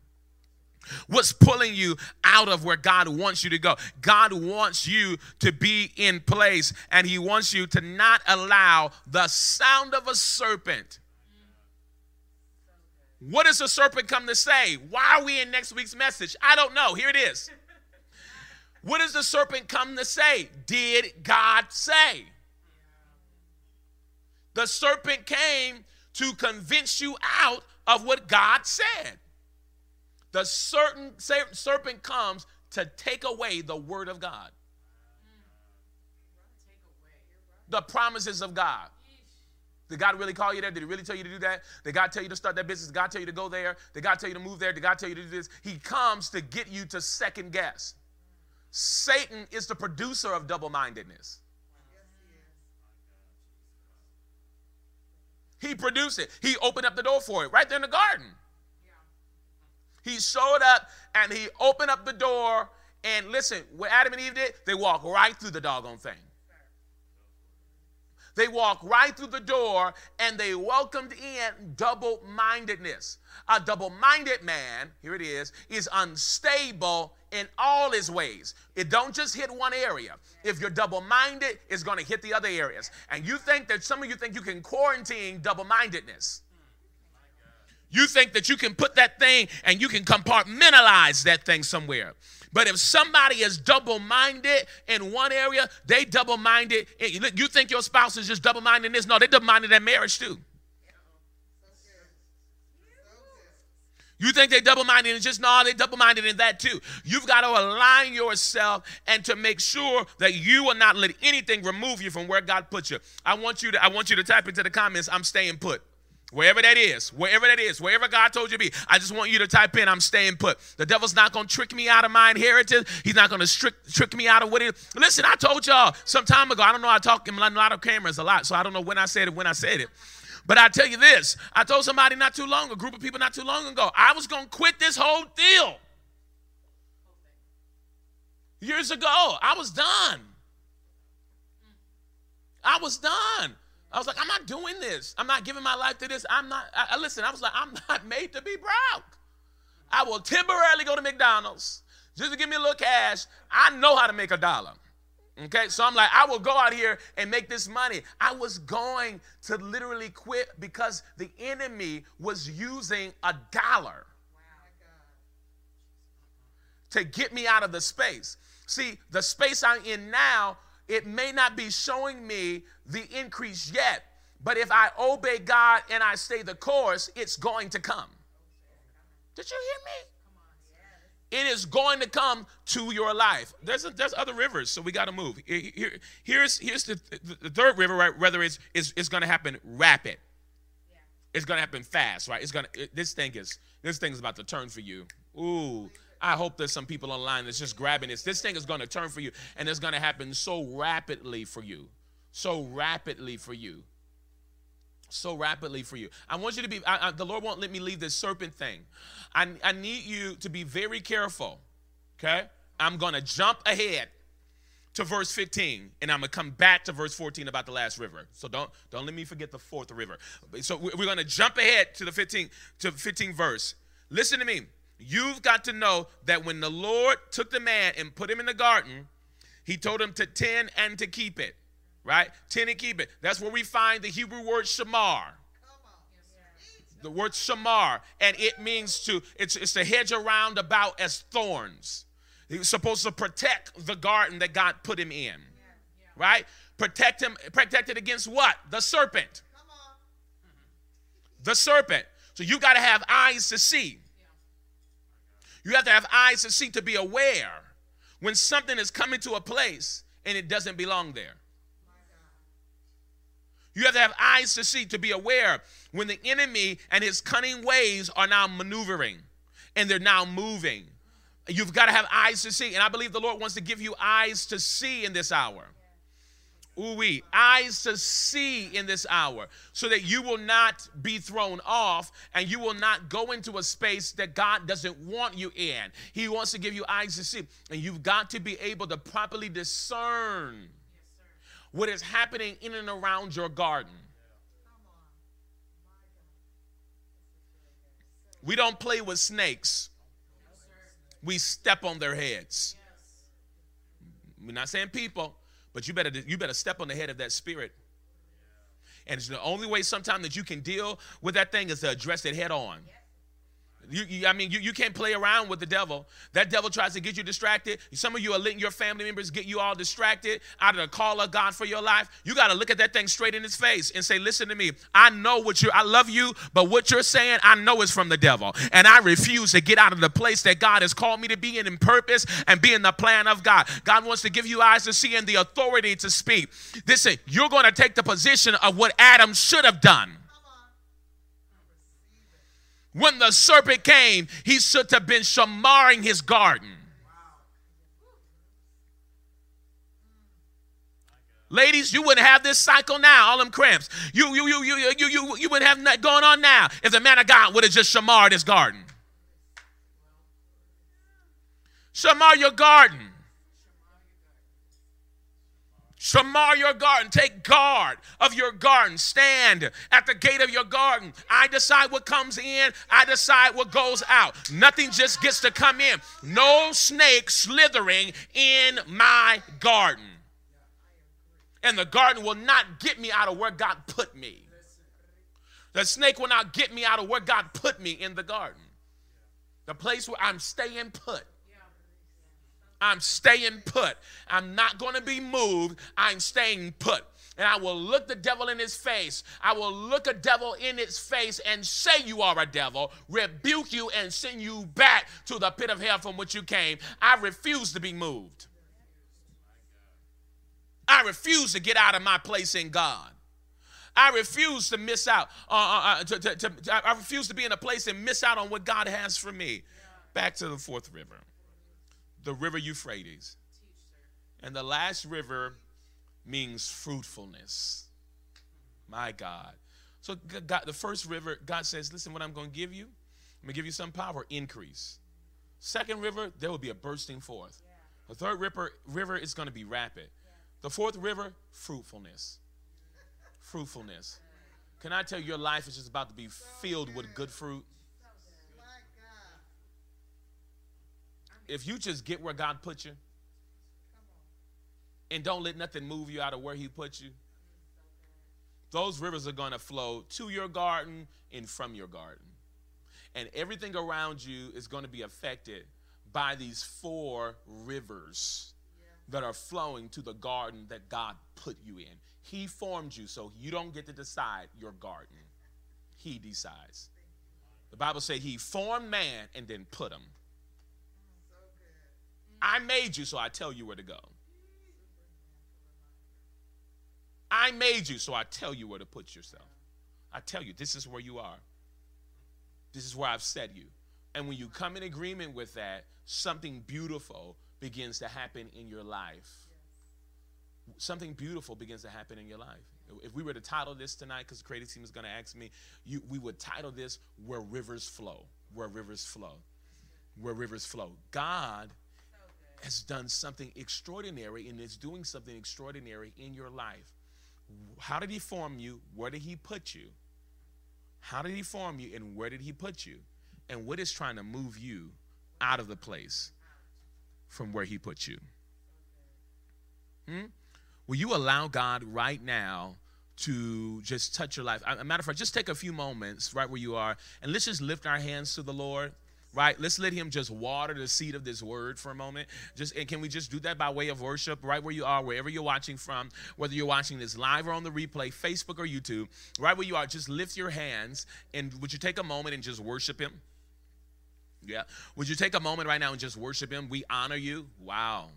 What's pulling you out of where God wants you to go? God wants you to be in place and He wants you to not allow the sound of a serpent. What does the serpent come to say? Why are we in next week's message? I don't know. Here it is. What does the serpent come to say? Did God say? The serpent came to convince you out of what God said. The certain serpent comes to take away the word of God. The promises of God. Did God really call you there? Did He really tell you to do that? Did God tell you to start that business? Did God tell you to go there? Did God tell you to move there? Did God tell you to do this? He comes to get you to second guess. Satan is the producer of double mindedness. He produced it. He opened up the door for it right there in the garden. He showed up and he opened up the door. And listen, what Adam and Eve did, they walked right through the doggone thing. They walked right through the door and they welcomed in double mindedness. A double minded man, here it is, is unstable in all his ways. It don't just hit one area. If you're double minded, it's going to hit the other areas. And you think that some of you think you can quarantine double mindedness. You think that you can put that thing and you can compartmentalize that thing somewhere. But if somebody is double minded in one area, they double minded. You think your spouse is just double minded in this? No, they double minded in marriage too. You think they double minded and just no, they double minded in that too. You've got to align yourself and to make sure that you will not let anything remove you from where God put you. I want you to I want you to type into the comments, I'm staying put. Wherever that is, wherever that is, wherever God told you to be, I just want you to type in, I'm staying put. The devil's not going to trick me out of my inheritance. He's not going to trick, me out of what it is. Listen, I told y'all some time ago, I don't know, I talk in a lot of cameras a lot, so I don't know when I said it, when I said it. But I tell you this, I told somebody not too long, a group of people not too long ago, I was going to quit this whole deal. Years ago, I was done. I was done. I was like, I'm not doing this. I'm not giving my life to this. I'm not, I, I, listen, I was like, I'm not made to be broke. I will temporarily go to McDonald's just to give me a little cash. I know how to make a dollar. Okay, so I'm like, I will go out here and make this money. I was going to literally quit because the enemy was using a dollar to get me out of the space. See, the space I'm in now it may not be showing me the increase yet, but if I obey God and I stay the course, it's going to come. Did you hear me? it is going to come to your life. There's a, there's other rivers, so we got to move. Here, here's here's the, the, third river, right? Whether it's is it's going to happen rapid, it's going to happen fast, right? It's going to this thing is this thing is about to turn for you. Ooh, I hope there's some people online that's just grabbing this. This thing is going to turn for you, and it's going to happen so rapidly for you, so rapidly for you so rapidly for you. I want you to be, I, I, the Lord won't let me leave this serpent thing. I, I need you to be very careful, okay? I'm going to jump ahead to verse 15 and i'm to come back to verse 14 about the last river so don't don't let me forget the fourth river so we're to jump ahead to the 15 to 15 verse listen to me you've got to know that when the lord took the man and put him in the garden he told him to tend and to keep it right? Tend and keep it. That's where we find the Hebrew word shamar. The word shamar, and it means to, it's, it's to hedge around about as thorns. He was supposed to protect the garden that God put him in, right? Protect him, protect it against what? The serpent. The serpent. So you got to have eyes to see. You have to have eyes to see to be aware when something is coming to a place and it doesn't belong there. You have to have eyes to see, to be aware when the enemy and his cunning ways are now maneuvering and they're now moving. You've got to have eyes to see. And I believe the Lord wants to give you eyes to see in this hour. Ooh, we eyes to see in this hour so that you will not be thrown off and you will not go into a space that God doesn't want you in. He wants to give you eyes to see. And you've got to be able to properly discern what is happening in and around your garden. We don't play with snakes. We step on their heads. We're not saying people, but you better you better step on the head of that spirit. And it's the only way sometimes that you can deal with that thing is to address it head on. You, you, I mean, you, you can't play around with the devil. That devil tries to get you distracted. Some of you are letting your family members get you all distracted out of the call of God for your life. You got to look at that thing straight in his face and say, Listen to me. I know what you I love you, but what you're saying, I know is from the devil. And I refuse to get out of the place that God has called me to be in in purpose and be in the plan of God. God wants to give you eyes to see and the authority to speak. Listen, you're going to take the position of what Adam should have done. When the serpent came, he should have been shamaring his garden. Ladies, you wouldn't have this cycle now, all them cramps. You, you, you, you, you, you, you wouldn't have that going on now if the man of God would have just shamarred his garden. Shamar your garden. Shamar your garden. Take guard of your garden. Stand at the gate of your garden. I decide what comes in, I decide what goes out. Nothing just gets to come in. No snake slithering in my garden. And the garden will not get me out of where God put me. The snake will not get me out of where God put me in the garden. The place where I'm staying put. I'm staying put. I'm not going to be moved. I'm staying put. And I will look the devil in his face. I will look a devil in its face and say, You are a devil, rebuke you, and send you back to the pit of hell from which you came. I refuse to be moved. I refuse to get out of my place in God. I refuse to miss out. Uh, uh, uh to, to, to, I refuse to be in a place and miss out on what God has for me. Back to the fourth river the river Euphrates. And the last river means fruitfulness. My God. So God, the first river, God says, listen, what I'm going to give you, I'm going to give you some power, increase. Second river, there will be a bursting forth. The third river, river is going to be rapid. The fourth river, fruitfulness. Fruitfulness. Can I tell you, your life is just about to be filled with good fruit? If you just get where God put you and don't let nothing move you out of where He put you, those rivers are going to flow to your garden and from your garden. And everything around you is going to be affected by these four rivers that are flowing to the garden that God put you in. He formed you, so you don't get to decide your garden. He decides. The Bible said he formed man and then put him. I made you, so I tell you where to go. I made you, so I tell you where to put yourself. I tell you, this is where you are. This is where I've set you. And when you come in agreement with that, something beautiful begins to happen in your life. Something beautiful begins to happen in your life. If we were to title this tonight, because the creative team is going to ask me, you, we would title this Where Rivers Flow. Where Rivers Flow. Where Rivers Flow. God has done something extraordinary and is doing something extraordinary in your life. How did he form you? Where did he put you? How did he form you and where did he put you? And what is trying to move you out of the place from where he put you? Hmm? Will you allow God right now to just touch your life? A matter of fact, just take a few moments right where you are and let's just lift our hands to the Lord right let's let him just water the seed of this word for a moment just and can we just do that by way of worship right where you are wherever you're watching from whether you're watching this live or on the replay facebook or youtube right where you are just lift your hands and would you take a moment and just worship him yeah would you take a moment right now and just worship him we honor you wow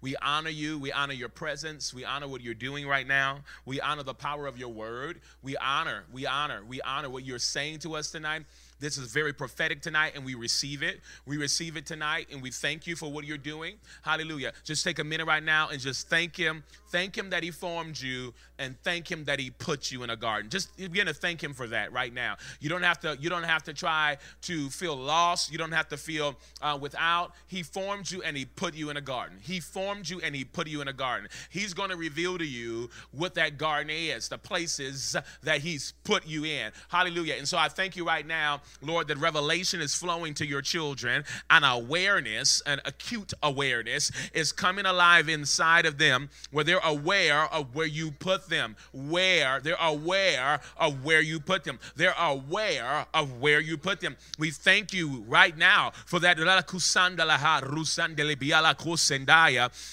we honor you. We honor your presence. We honor what you're doing right now. We honor the power of your word. We honor, we honor, we honor what you're saying to us tonight. This is very prophetic tonight, and we receive it. We receive it tonight, and we thank you for what you're doing. Hallelujah. Just take a minute right now and just thank Him. Thank Him that He formed you, and thank Him that He put you in a garden. Just begin to thank Him for that right now. You don't have to. You don't have to try to feel lost. You don't have to feel uh, without. He formed you, and He put you in a garden. He formed you, and He put you in a garden. He's going to reveal to you what that garden is, the places that He's put you in. Hallelujah. And so I thank you right now Lord, that revelation is flowing to your children and awareness, an acute awareness, is coming alive inside of them where they're aware of where you put them. Where they're aware of where you put them. They're aware of where you put them. We thank you right now for that.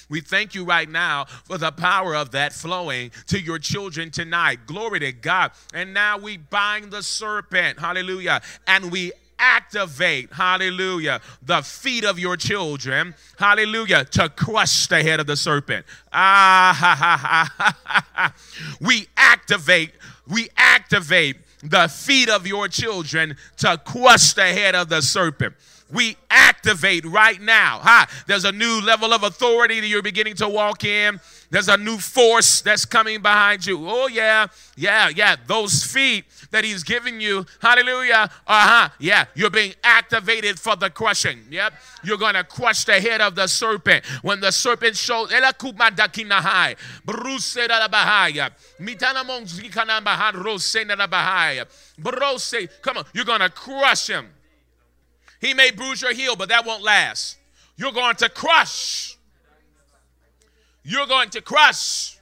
We thank you right now for the power of that flowing to your children tonight. Glory to God. And now we bind the serpent. Hallelujah and we activate, hallelujah, the feet of your children, hallelujah, to crush the head of the serpent. Ah, ha, ha, ha, ha, ha. We activate, we activate the feet of your children to crush the head of the serpent we activate right now. Ha! There's a new level of authority that you're beginning to walk in. There's a new force that's coming behind you. Oh, yeah, yeah, yeah. Those feet that He's giving you, hallelujah, uh huh, yeah, you're being activated for the crushing. Yep, you're going to crush the head of the serpent. When the serpent shows, come on, you're going to crush him. He may bruise your heel, but that won't last. You're going to crush. You're going to crush.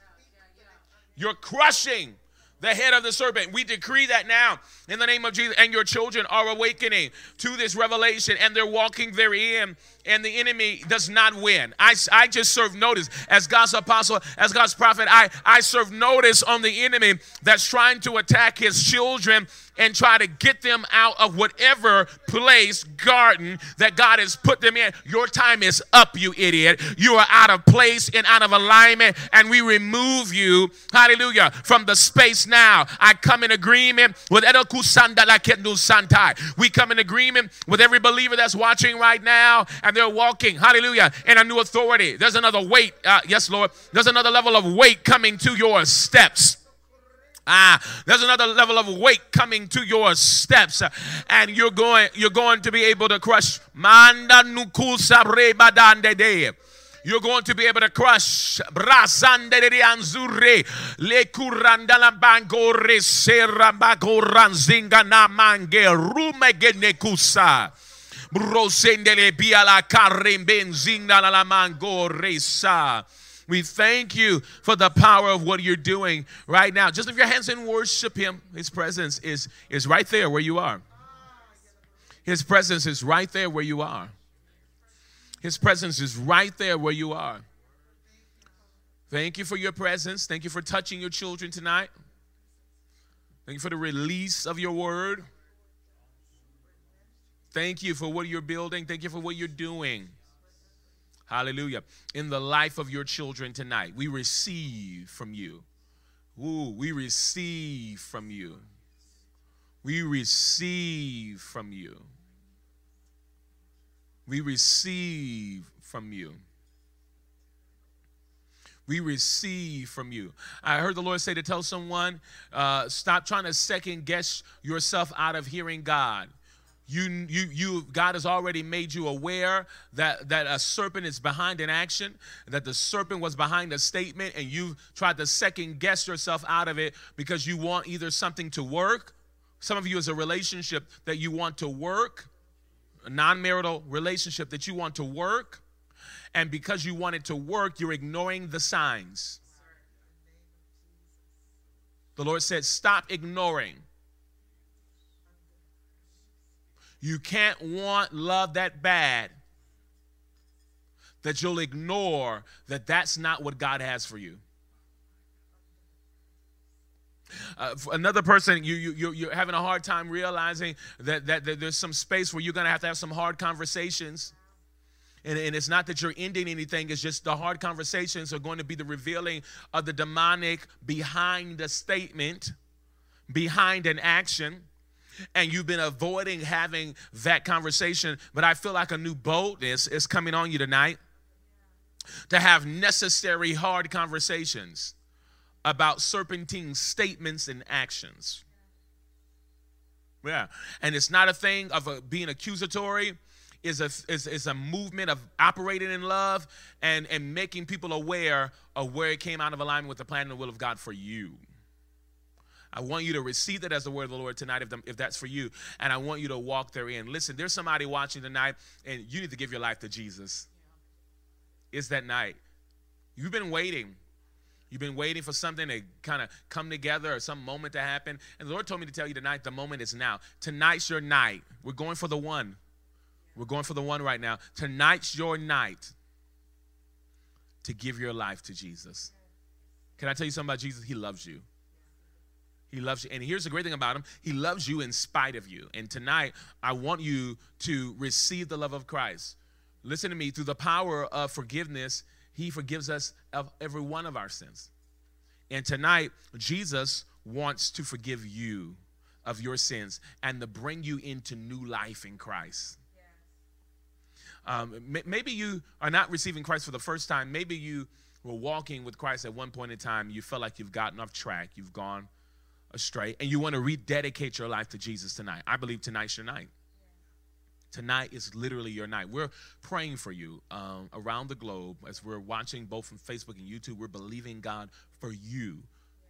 You're crushing the head of the serpent. We decree that now in the name of Jesus. And your children are awakening to this revelation and they're walking therein, and the enemy does not win. I, I just serve notice as God's apostle, as God's prophet. I, I serve notice on the enemy that's trying to attack his children and try to get them out of whatever place, garden that God has put them in. Your time is up, you idiot. You are out of place and out of alignment, and we remove you, hallelujah, from the space now. I come in agreement with Santai. we come in agreement with every believer that's watching right now, and they're walking, hallelujah, in a new authority. There's another weight, uh, yes, Lord. There's another level of weight coming to your steps. Ah, there's another level of weight coming to your steps, and you're going, you're going to be able to crush. Manda nukusa rebadande de. You're going to be able to crush brasandere sa. We thank you for the power of what you're doing right now. Just lift your hands and worship Him. His presence is, is right there where you are. His presence is right there where you are. His presence is right there where you are. Thank you for your presence. Thank you for touching your children tonight. Thank you for the release of your word. Thank you for what you're building. Thank you for what you're doing. Hallelujah. In the life of your children tonight, we receive from you. Ooh, we receive from you. We receive from you. We receive from you. We receive from you. I heard the Lord say to tell someone, uh, stop trying to second guess yourself out of hearing God. You, you, you, God has already made you aware that, that a serpent is behind an action, that the serpent was behind a statement, and you tried to second guess yourself out of it because you want either something to work. Some of you is a relationship that you want to work, a non marital relationship that you want to work, and because you want it to work, you're ignoring the signs. The Lord said, Stop ignoring. You can't want love that bad that you'll ignore that that's not what God has for you. Uh, another person, you, you, you're having a hard time realizing that, that, that there's some space where you're going to have to have some hard conversations. And, and, it's not that you're ending anything, it's just the hard conversations are going to be the revealing of the demonic behind a statement, behind an action and you've been avoiding having that conversation, but I feel like a new boldness is coming on you tonight to have necessary hard conversations about serpentine statements and actions. Yeah. And it's not a thing of a, being accusatory. Is a, is, is a movement of operating in love and, and making people aware of where it came out of alignment with the plan and the will of God for you. I want you to receive that as the word of the Lord tonight, if, the, if that's for you. And I want you to walk therein. Listen, there's somebody watching tonight, and you need to give your life to Jesus. It's that night. You've been waiting. You've been waiting for something to kind of come together or some moment to happen. And the Lord told me to tell you tonight the moment is now. Tonight's your night. We're going for the one. We're going for the one right now. Tonight's your night to give your life to Jesus. Can I tell you something about Jesus? He loves you. He loves you. And here's the great thing about him He loves you in spite of you. And tonight, I want you to receive the love of Christ. Listen to me through the power of forgiveness, He forgives us of every one of our sins. And tonight, Jesus wants to forgive you of your sins and to bring you into new life in Christ. Um, maybe you are not receiving Christ for the first time. Maybe you were walking with Christ at one point in time. You felt like you've gotten off track. You've gone astray and you want to rededicate your life to Jesus tonight, I believe tonight's your night. Tonight is literally your night. We're praying for you um, around the globe as we're watching both from Facebook and YouTube. We're believing God for you.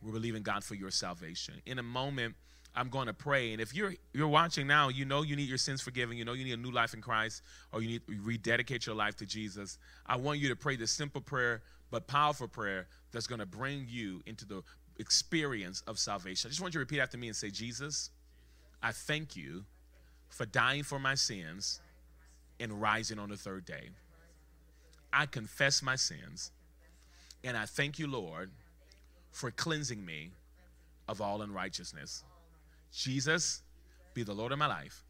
We're believing God for your salvation. In a moment, I'm going to pray, and if you're you're watching now, you know you need your sins forgiven. You know you need a new life in Christ, or you need to rededicate your life to Jesus. I want you to pray this simple prayer, but powerful prayer that's going to bring you into the experience of salvation. I just want you to repeat after me and say, Jesus, I thank you for dying for my sins and rising on the third day. I confess my sins, and I thank you, Lord, for cleansing me of all unrighteousness. Jesus, be the Lord of my life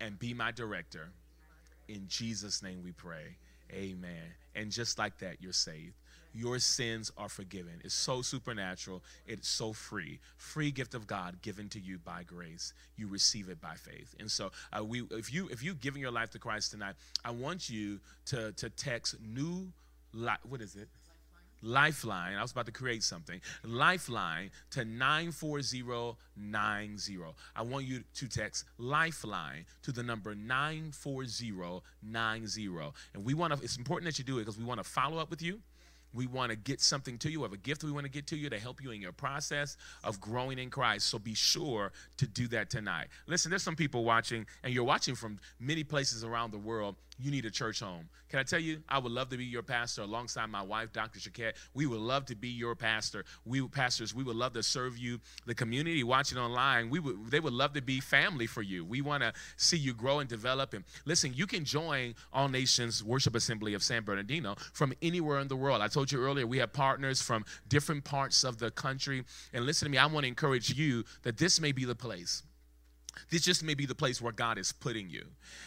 and be my director. In Jesus' name we pray. Amen. And just like that, you're saved your sins are forgiven. It's so supernatural. It's so free. Free gift of God given to you by grace. You receive it by faith. And so, uh, we, if you if you giving your life to Christ tonight, I want you to to text new life. What is it? Lifeline. I was about to create something. Lifeline to 94090. I want you to text Lifeline to the number 94090. And we want to, it's important that you do it because we want to follow up with you. We want to get something to you. Have a gift we want to get to you to help you in your process of growing in Christ. So be sure to do that tonight. Listen, there's some people watching, and you're watching from many places around the world you need a church home. Can I tell you, I would love to be your pastor alongside my wife, Dr. Shaquette. We would love to be your pastor. We pastors, we would love to serve you. The community watching online, we would they would love to be family for you. We want to see you grow and develop. And listen, you can join All Nations Worship Assembly of San Bernardino from anywhere in the world. I told you earlier, we have partners from different parts of the country. And listen to me, I want to encourage you that this may be the place this just may be the place where God is putting you,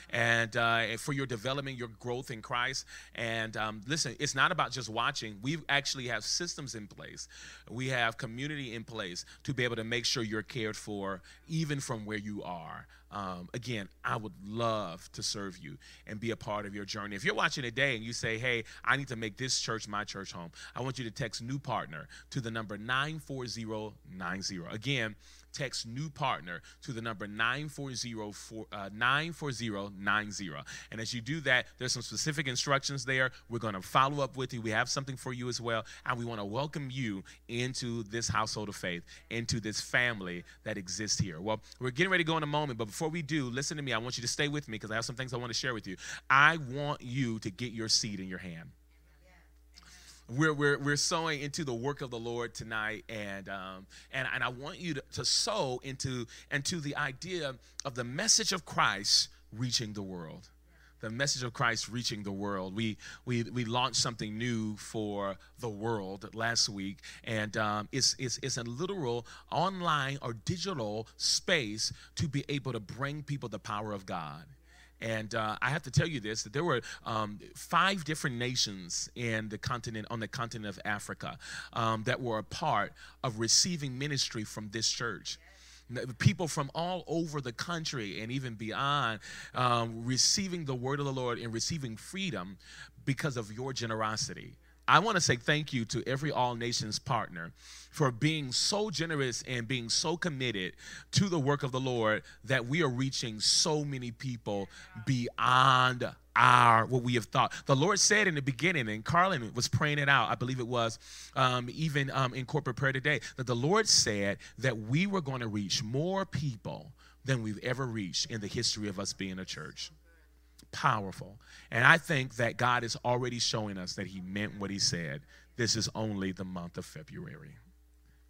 and, uh, for your development, your growth in Christ. And um, listen, it's not about just watching. We actually have systems in place. We have community in place to be able to make sure you're cared for, even from where you are. Um, again, I would love to serve you and be a part of your journey. If you're watching today and you say, hey, I need to make this church my church home, I want you to text new partner to the number 94090. Again, text new partner to the number 940, uh, 94090. And as you do that, there's some specific instructions there. We're going to follow up with you. We have something for you as well. And we want to welcome you into this household of faith, into this family that exists here. Well, we're getting ready to go in a moment, but before we do, listen to me. I want you to stay with me because I have some things I want to share with you. I want you to get your seed in your hand we're, we're, we're sowing into the work of the Lord tonight, and um, and, and I want you to, to sow into into the idea of the message of Christ reaching the world. The message of Christ reaching the world. We we we launched something new for the world last week, and um, it's, it's it's a literal online or digital space to be able to bring people the power of God. And uh, I have to tell you this: that there were um, five different nations in the continent, on the continent of Africa, um, that were a part of receiving ministry from this church people from all over the country and even beyond um, receiving the word of the Lord and receiving freedom because of your generosity. I want to say thank you to every All Nations partner for being so generous and being so committed to the work of the Lord that we are reaching so many people beyond our what we have thought. The Lord said in the beginning, and Carlin was praying it out. I believe it was um, even um, in corporate prayer today that the Lord said that we were going to reach more people than we've ever reached in the history of us being a church powerful. And I think that God is already showing us that He meant what He said. This is only the month of February.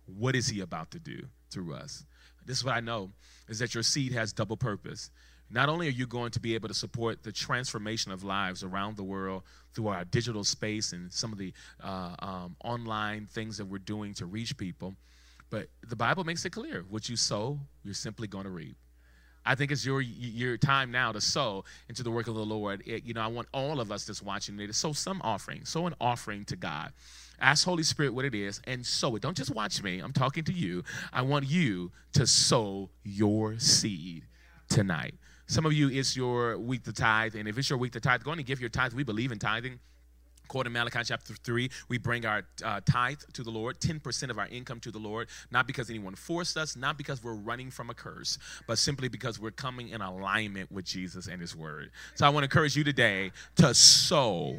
What is He about to do through us? This is what I know is that your seed has double purpose. Not only are you going to be able to support the transformation of lives around the world through our digital space and some of the uh, um, online things that we're doing to reach people, but the Bible makes it clear what you sow, you're simply going to reap. I think it's your your time now to sow into the work of the Lord. It, you know, I want all of us that's watching it to sow some offering, sow an offering to God. Ask Holy Spirit what it is and sow it. Don't just watch me. I'm talking to you. I want you to sow your seed tonight. Some of you, it's your week to tithe, and if it's your week to tithe, go and give your tithe. We believe in tithing. According to Malachi chapter 3, we bring our uh, tithe to the Lord, 10% of our income to the Lord, not because anyone forced us, not because we're running from a curse, but simply because we're coming in alignment with Jesus and His Word. So I want to encourage you today to sow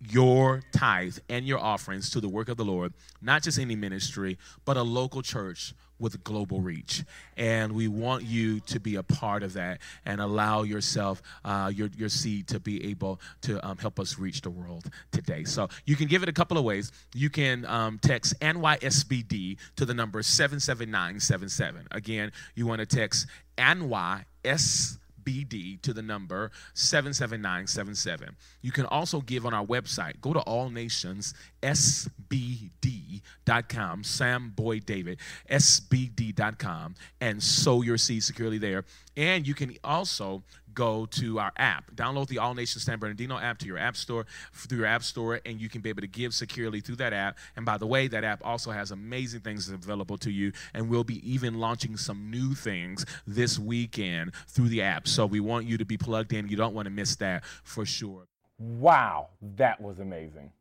your tithe and your offerings to the work of the Lord, not just any ministry, but a local church with global reach. And we want you to be a part of that and allow yourself, uh, your, your seed to be able to um, help us reach the world today. So you can give it a couple of ways. You can um, text NYSBD to the number 77977. Again, you want to text NYSBD BD to the number 77977. You can also give on our website. Go to All Nations allnationsSBD.com, Sam Boyd David, SBD.com, and sow your seed securely there. And you can also go to our app. Download the All Nations San Bernardino app to your app store through your app store, and you can be able to give securely through that app. And by the way, that app also has amazing things available to you, and we'll be even launching some new things this weekend through the app. So we want you to be plugged in. You don't want to miss that for sure. Wow, that was amazing.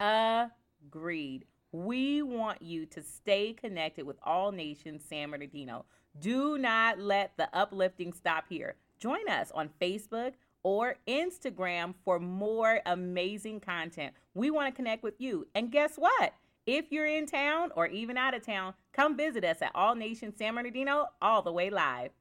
Agreed. We want you to stay connected with All Nations San Bernardino. Do not let the uplifting stop here. Join us on Facebook or Instagram for more amazing content. We want to connect with you. And guess what? If you're in town or even out of town, come visit us at All Nations San Bernardino all the way live.